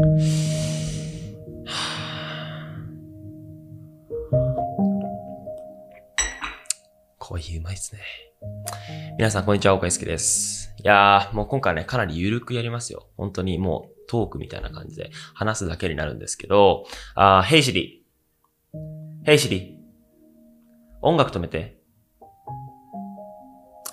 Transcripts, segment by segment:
コーヒーうまいっすね。皆さん、こんにちは、岡井介です。いやー、もう今回ね、かなり緩くやりますよ。本当にもうトークみたいな感じで話すだけになるんですけど、あー、ヘイシリ。ヘイシリ。音楽止めて。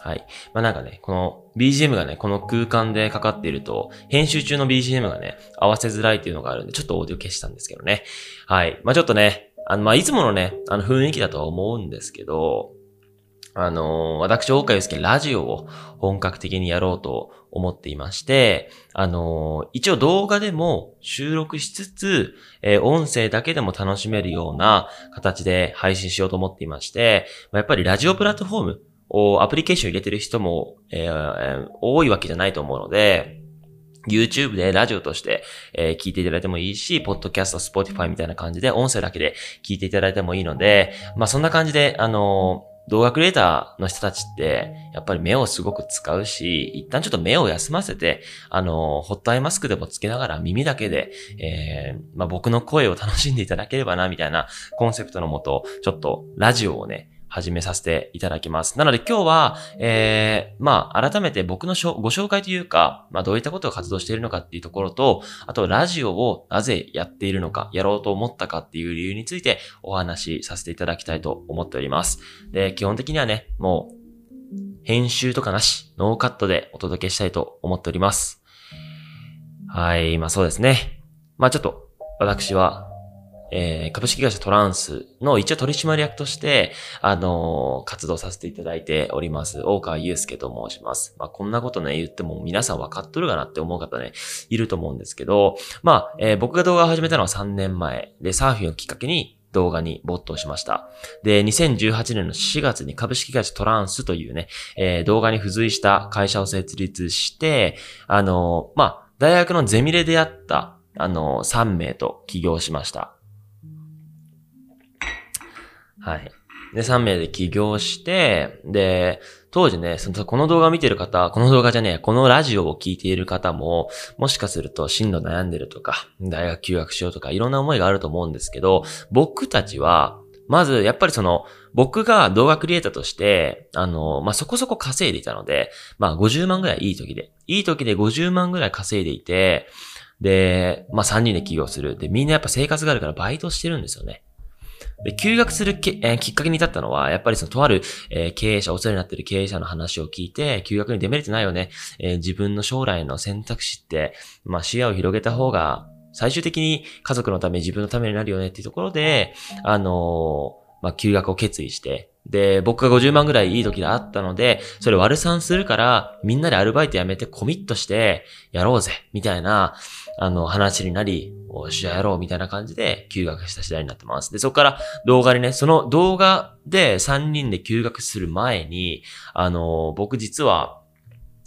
はい。まあ、なんかね、この BGM がね、この空間でかかっていると、編集中の BGM がね、合わせづらいっていうのがあるんで、ちょっとオーディオ消したんですけどね。はい。まあ、ちょっとね、あの、まあ、いつものね、あの雰囲気だとは思うんですけど、あのー私、大岡祐介、ラジオを本格的にやろうと思っていまして、あのー一応動画でも収録しつつ、えー音声だけでも楽しめるような形で配信しようと思っていまして、まあやっぱりラジオプラットフォームアプリケーション入れてる人も、えー多いわけじゃないと思うので、YouTube でラジオとして、えー聞いていただいてもいいし、ポッドキャスト、Spotify みたいな感じで音声だけで聞いていただいてもいいので、まあそんな感じで、あのー動画クリエイターの人たちって、やっぱり目をすごく使うし、一旦ちょっと目を休ませて、あのホットアイマスクでもつけながら耳だけで、えーまあ僕の声を楽しんでいただければな、みたいなコンセプトのもと、ちょっとラジオをね、始めさせていただきます。なので今日は、えー、まあ、改めて僕のご紹介というか、まあ、どういったことを活動しているのかっていうところと、あと、ラジオをなぜやっているのか、やろうと思ったかっていう理由についてお話しさせていただきたいと思っております。で、基本的にはね、もう、編集とかなし、ノーカットでお届けしたいと思っております。はい、まあそうですね。まあちょっと、私は、えー株式会社トランスの一応取締役として、あのー活動させていただいております。大川祐介と申します。まあ、こんなことね、言っても皆さん分かっとるかなって思う方ね、いると思うんですけど、まあ、えー僕が動画を始めたのは3年前で、サーフィンをきっかけに動画に没頭しました。で、2018年の4月に株式会社トランスというね、えー動画に付随した会社を設立して、あのーまあ、大学のゼミで出会った、あのー3名と起業しました。はい。で、3名で起業して、で、当時ね、その、この動画を見てる方、この動画じゃねえ、このラジオを聞いている方も、もしかすると進路悩んでるとか、大学休学しようとか、いろんな思いがあると思うんですけど、僕たちは、まず、やっぱりその、僕が動画クリエイターとして、あの、まあ、そこそこ稼いでいたので、まあ、50万ぐらいいい時で、いい時で50万ぐらい稼いでいて、で、まあ、3人で起業する。で、みんなやっぱ生活があるからバイトしてるんですよね。で、休学するけ、えーきっかけに至ったのは、やっぱりその、とある、えー経営者、お世話になっている経営者の話を聞いて、休学にデメリットないよね。えー自分の将来の選択肢って、まあ、視野を広げた方が、最終的に家族のため、自分のためになるよねっていうところで、あのーまあ、休学を決意して、で、僕が50万ぐらいいい時であったので、それ割る算するから、みんなでアルバイト辞めてコミットして、やろうぜ、みたいな、あの、話になり、おし、ゃやろう、みたいな感じで、休学した次第になってます。で、そこから動画にね、その動画で3人で休学する前に、あの、僕実は、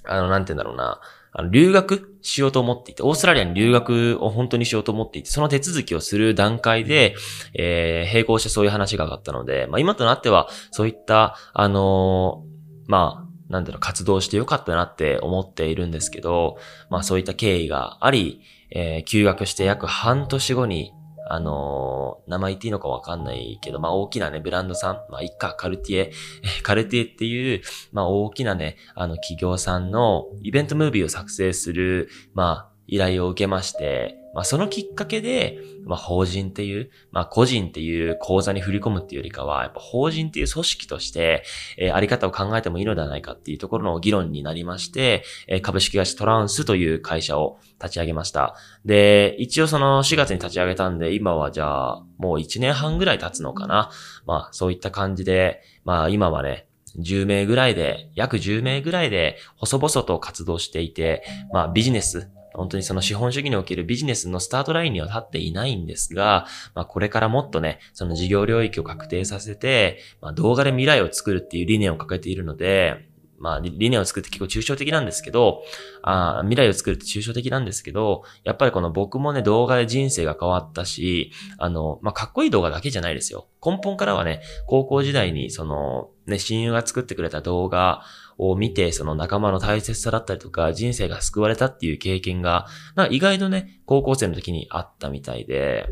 あの、なんて言うんだろうな、あの、留学しようと思っていて、オーストラリアに留学を本当にしようと思っていて、その手続きをする段階で、えー、並行してそういう話が上がったので、まあ今となっては、そういった、あのーまあ、なんだろう、活動してよかったなって思っているんですけど、まあそういった経緯があり、えー休学して約半年後に、あのー名前言っていいのかわかんないけど、まあ大きなね、ブランドさん、まあいっか、カルティエ、カルティエっていう、まあ大きなね、あの企業さんのイベントムービーを作成する、まあ依頼を受けまして、まあそのきっかけで、まあ法人っていう、まあ個人っていう口座に振り込むっていうよりかは、やっぱ法人っていう組織として、えーあり方を考えてもいいのではないかっていうところの議論になりまして、えー株式会社トランスという会社を立ち上げました。で、一応その4月に立ち上げたんで、今はじゃあもう1年半ぐらい経つのかな。まあそういった感じで、まあ今はね、10名ぐらいで、約10名ぐらいで細々と活動していて、まあビジネス、本当にその資本主義におけるビジネスのスタートラインには立っていないんですが、まあこれからもっとね、その事業領域を確定させて、まあ動画で未来を作るっていう理念を掲げているので、まあ理念を作って結構抽象的なんですけど、あ未来を作るって抽象的なんですけど、やっぱりこの僕もね、動画で人生が変わったし、あの、まあ、かっこいい動画だけじゃないですよ。根本からはね、高校時代にその、ね、親友が作ってくれた動画を見て、その仲間の大切さだったりとか、人生が救われたっていう経験が、なんか意外とね、高校生の時にあったみたいで、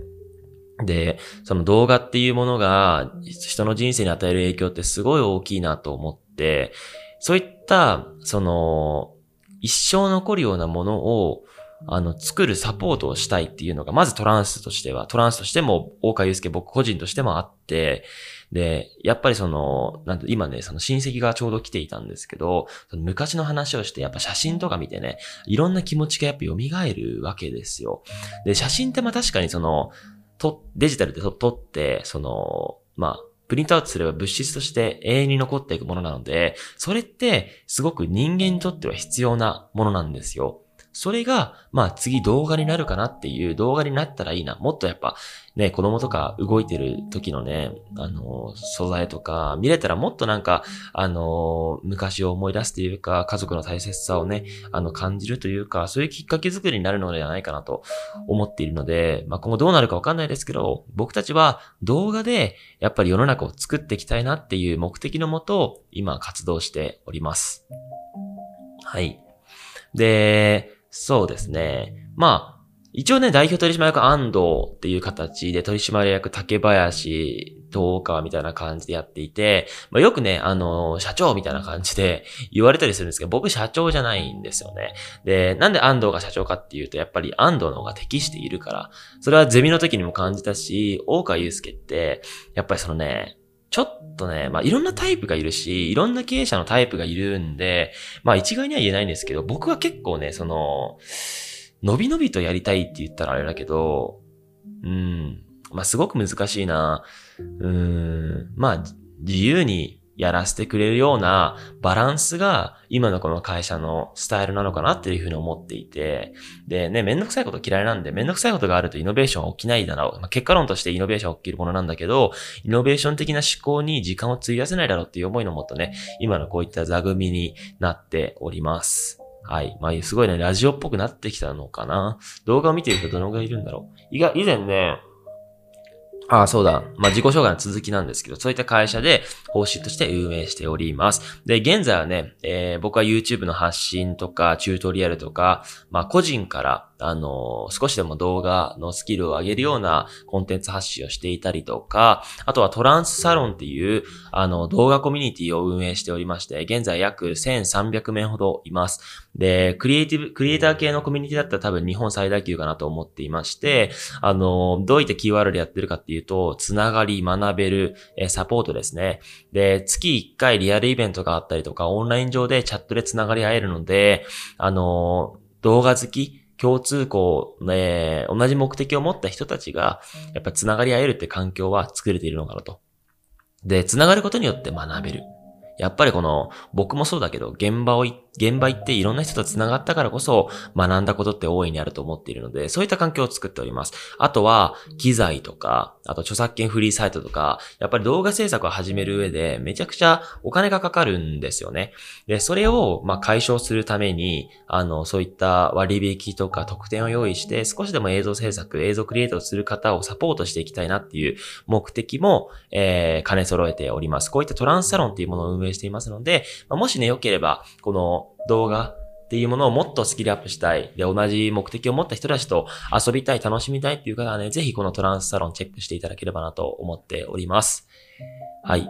で、その動画っていうものが人の人生に与える影響ってすごい大きいなと思って、そういった、その、一生残るようなものを、あの、作るサポートをしたいっていうのが、まずトランスとしては、トランスとしても、大川祐介僕個人としてもあって、で、やっぱりその、なんと今ね、その親戚がちょうど来ていたんですけど、その昔の話をして、やっぱ写真とか見てね、いろんな気持ちがやっぱ蘇るわけですよ。で、写真ってまあ確かにその、と、デジタルで撮って、その、まあ、プリントアウトすれば物質として永遠に残っていくものなので、それってすごく人間にとっては必要なものなんですよ。それが、まあ次動画になるかなっていう動画になったらいいな。もっとやっぱね、子供とか動いてる時のね、あの、素材とか見れたらもっとなんか、あの、昔を思い出すというか、家族の大切さをね、あの、感じるというか、そういうきっかけ作りになるのではないかなと思っているので、まあ今後どうなるかわかんないですけど、僕たちは動画でやっぱり世の中を作っていきたいなっていう目的のもと、今活動しております。はい。で、そうですね。まあ、一応ね、代表取締役安藤っていう形で取締役竹林、東川みたいな感じでやっていて、まあ、よくね、あの、社長みたいな感じで 言われたりするんですけど、僕社長じゃないんですよね。で、なんで安藤が社長かっていうと、やっぱり安藤の方が適しているから。それはゼミの時にも感じたし、大川祐介って、やっぱりそのね、ちょっとね、まあ、いろんなタイプがいるし、いろんな経営者のタイプがいるんで、まあ、一概には言えないんですけど、僕は結構ね、その、伸び伸びとやりたいって言ったらあれだけど、うん、まあ、すごく難しいな。うん、まあ、自由にやらせてくれるようなバランスが今のこの会社のスタイルなのかなっていうふうに思っていて、でね、めんどくさいこと嫌いなんで、めんどくさいことがあるとイノベーションは起きないだろう。まあ、結果論としてイノベーション起きるものなんだけど、イノベーション的な思考に時間を費やせないだろうっていう思いのもとね、今のこういった座組になっております。はい。まあ、すごいね、ラジオっぽくなってきたのかな。動画を見てる人どのぐらいいるんだろう。以前ね、ああ、そうだ。まあ、自己紹介の続きなんですけど、そういった会社で報酬として運営しております。で、現在はね、えー、僕は YouTube の発信とか、チュートリアルとか、まあ、個人から、あの、少しでも動画のスキルを上げるようなコンテンツ発信をしていたりとか、あとはトランスサロンっていう、あの、動画コミュニティを運営しておりまして、現在約1300名ほどいます。で、クリエイティブ、クリエイター系のコミュニティだったら多分日本最大級かなと思っていまして、あの、どういったキーワードでやってるかっていうと、つながり、学べる、えサポートですね。で、月1回リアルイベントがあったりとか、オンライン上でチャットでつながり合えるので、あの、動画好き、共通項、ね、同じ目的を持った人たちが、やっぱ繋がり合えるって環境は作れているのかなと。で、繋がることによって学べる。やっぱりこの、僕もそうだけど、現場を、現場行っていろんな人と繋がったからこそ学んだことって大いにあると思っているので、そういった環境を作っております。あとは、機材とか、あと著作権フリーサイトとか、やっぱり動画制作を始める上でめちゃくちゃお金がかかるんですよね。で、それを、ま、解消するために、あの、そういった割引とか特典を用意して、少しでも映像制作、映像クリエイトをする方をサポートしていきたいなっていう目的も、えー、兼ね揃えております。こういったトランスサロンっていうものを運営していますので、ま、もしね、良ければ、この動画、っていうものをもっとスキルアップしたい。で、同じ目的を持った人たちと遊びたい、楽しみたいっていう方はね、ぜひこのトランスサロンチェックしていただければなと思っております。はい。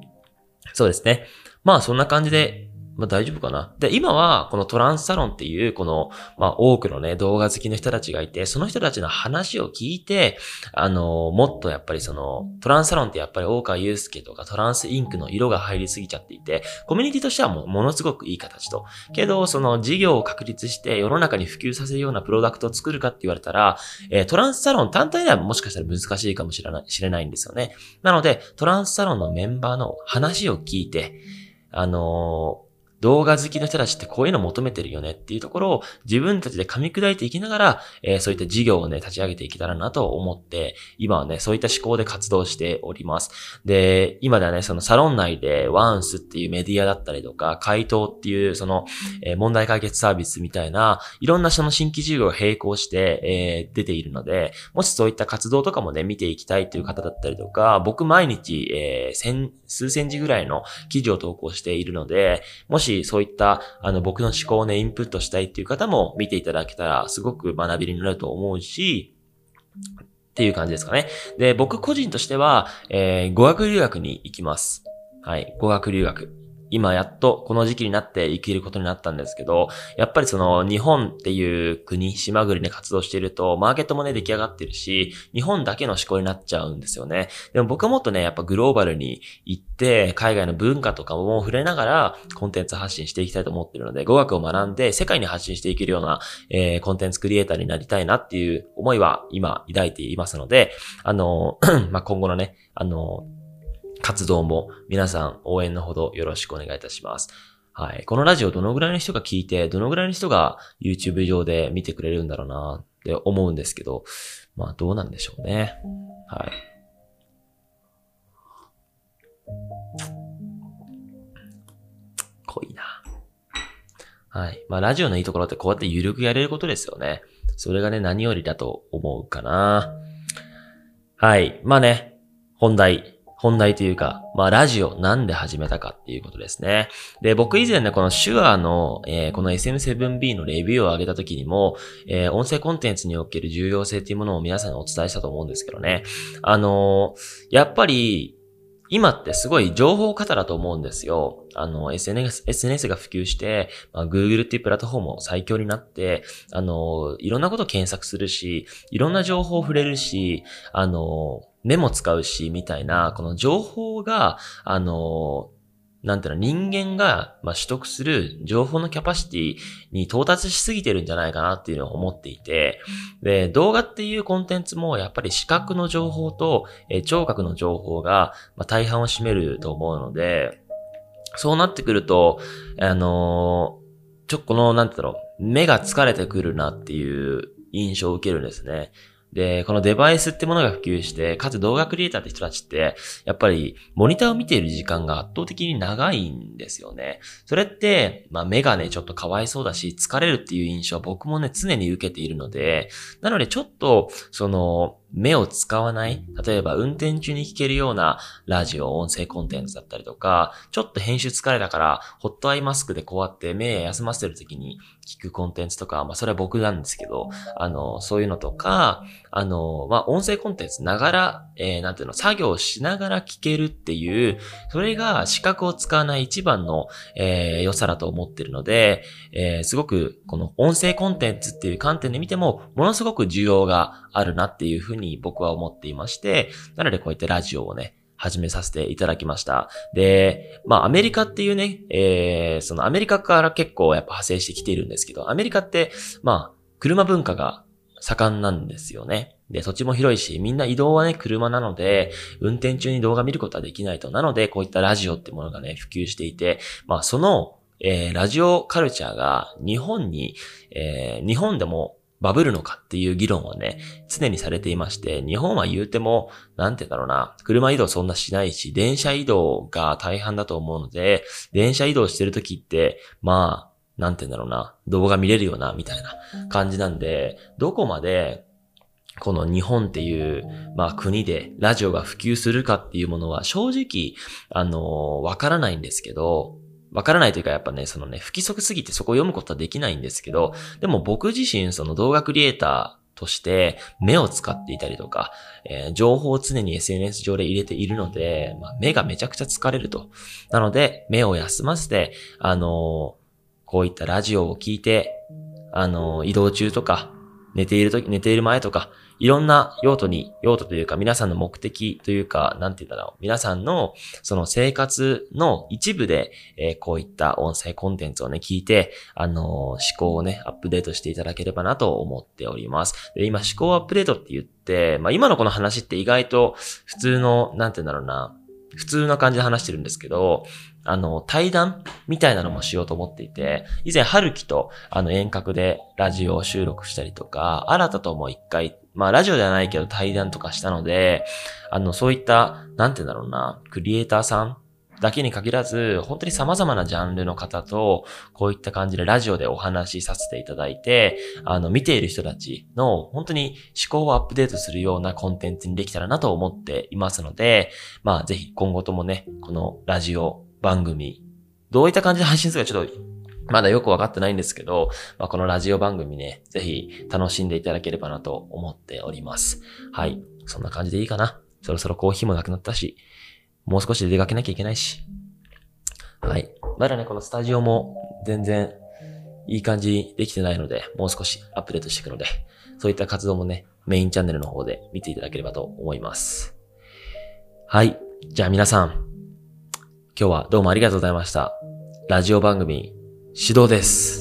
そうですね。まあそんな感じで、まあ大丈夫かな？で、今はこのトランスサロンっていうこの、まあ多くのね、動画好きの人たちがいて、その人たちの話を聞いて、あの、もっとやっぱりその、トランスサロンってやっぱり大川祐介とかトランスインクの色が入りすぎちゃっていて、コミュニティとしてはもものすごくいい形と。けど、その事業を確立して世の中に普及させるようなプロダクトを作るかって言われたら、えー、トランスサロン単体ではもしかしたら難しいかもしれない、知れないんですよね。なので、トランスサロンのメンバーの話を聞いて、あのー動画好きの人たちってこういうの求めてるよねっていうところを自分たちで噛み砕いていきながら、えー、そういった事業をね、立ち上げていけたらなと思って、今はね、そういった思考で活動しております。で、今ではね、そのサロン内でワンスっていうメディアだったりとか、回答っていうその、えー、問題解決サービスみたいな、いろんなその新規事業を並行して、えー、出ているので、もしそういった活動とかもね、見ていきたいという方だったりとか、僕毎日、えー、千、数千字ぐらいの記事を投稿しているので、もししそういった、あの、僕の思考をね、インプットしたいっていう方も見ていただけたら、すごく学びになると思うし、っていう感じですかね。で、僕個人としては、えー、語学留学に行きます。はい、語学留学。今やっとこの時期になって生きることになったんですけど、やっぱりその日本っていう国、島国で活動していると、マーケットもね、出来上がってるし、日本だけの思考になっちゃうんですよね。でも僕はもっとね、やっぱグローバルに行って、海外の文化とかも触れながら、コンテンツ発信していきたいと思ってるので、語学を学んで、世界に発信していけるような、えー、コンテンツクリエイターになりたいなっていう思いは今抱いていますので、あの、まあ、今後のね、あの、活動も皆さん応援のほどよろしくお願いいたします。はい。このラジオどのぐらいの人が聞いて、どのぐらいの人が YouTube 上で見てくれるんだろうなって思うんですけど、まあどうなんでしょうね。はい。濃いな。はい。まあラジオのいいところってこうやって緩くやれることですよね。それがね、何よりだと思うかな。はい。まあね、本題本題というか、まあラジオなんで始めたかっていうことですね。で、僕以前ね、この手話の、えー、この SM7B のレビューを上げた時にも、えー、音声コンテンツにおける重要性っていうものを皆さんにお伝えしたと思うんですけどね。あのー、やっぱり、今ってすごい情報型だと思うんですよ。あの、SNS、SNS が普及して、まあ、Google っていうプラットフォームも最強になって、あの、いろんなこと検索するし、いろんな情報を触れるし、あの、メモ使うし、みたいな、この情報が、あの、なんていうの、人間が、まあ、取得する情報のキャパシティに到達しすぎてるんじゃないかなっていうのを思っていて、で、動画っていうコンテンツもやっぱり視覚の情報と、え聴覚の情報が、まあ、大半を占めると思うので、そうなってくると、あのちょ、この、なんていうの、目が疲れてくるなっていう印象を受けるんですね。で、このデバイスってものが普及して、かつ動画クリエイターって人たちって、やっぱりモニターを見ている時間が圧倒的に長いんですよね。それって、まあ目がね、ちょっとかわいそうだし、疲れるっていう印象は僕もね、常に受けているので、なのでちょっと、その、目を使わない、例えば運転中に聞けるようなラジオ、音声コンテンツだったりとか、ちょっと編集疲れたから、ホットアイマスクでこうやって目休ませてる時に聞くコンテンツとか、まあそれは僕なんですけど、あの、そういうのとか、あの、まあ音声コンテンツながら、えー、なんていうの、作業しながら聞けるっていう、それが視覚を使わない一番の、えー、良さだと思ってるので、えー、すごくこの音声コンテンツっていう観点で見ても、ものすごく需要があるなっていうふうにに僕は思っていまして、なのでこういったラジオをね、始めさせていただきました。で、まあアメリカっていうね、えー、そのアメリカから結構やっぱ派生してきているんですけど、アメリカって、まあ、車文化が盛んなんですよね。で、土地も広いし、みんな移動はね、車なので、運転中に動画見ることはできないと。なので、こういったラジオってものがね、普及していて、まあ、その、えー、ラジオカルチャーが日本に、えー、日本でもバブルのかっていう議論はね、常にされていまして、日本は言うても、なんて言うんだろうな、車移動そんなしないし、電車移動が大半だと思うので、電車移動してる時って、まあ、なんて言うんだろうな、動画見れるよな、みたいな感じなんで、どこまで、この日本っていう、まあ国でラジオが普及するかっていうものは正直、あのわからないんですけど、わからないというかやっぱね、そのね、不規則すぎてそこを読むことはできないんですけど、でも僕自身その動画クリエイターとして目を使っていたりとか、えー、情報を常に SNS 上で入れているので、まあ、目がめちゃくちゃ疲れると。なので、目を休ませて、あのー、こういったラジオを聞いて、あのー、移動中とか、寝ているとき、寝ている前とか、いろんな用途に、用途というか皆さんの目的というか、なんて言うんだろう。皆さんのその生活の一部で、えー、こういった音声コンテンツをね、聞いて、あのー、思考をね、アップデートしていただければなと思っております。で、今思考アップデートって言って、まあ今のこの話って意外と普通の、なんて言うんだろうな、普通な感じで話してるんですけど、あの、対談みたいなのもしようと思っていて、以前、春樹と、あの、遠隔でラジオを収録したりとか、新たとも一回、まあ、ラジオではないけど対談とかしたので、あの、そういった、なんて言うんだろうな、クリエイターさんだけに限らず、本当に様々なジャンルの方と、こういった感じでラジオでお話しさせていただいて、あの、見ている人たちの、本当に思考をアップデートするようなコンテンツにできたらなと思っていますので、まあ、ぜひ今後ともね、このラジオ番組、どういった感じで配信するかちょっとまだよくわかってないんですけど、まあ、このラジオ番組ね、ぜひ楽しんでいただければなと思っております。はい。そんな感じでいいかな。そろそろコーヒーもなくなったし、もう少しで出かけなきゃいけないし。はい。まだね、このスタジオも全然いい感じできてないので、もう少しアップデートしていくので、そういった活動もね、メインチャンネルの方で見ていただければと思います。はい。じゃあ皆さん、今日はどうもありがとうございました。ラジオ番組、指導です。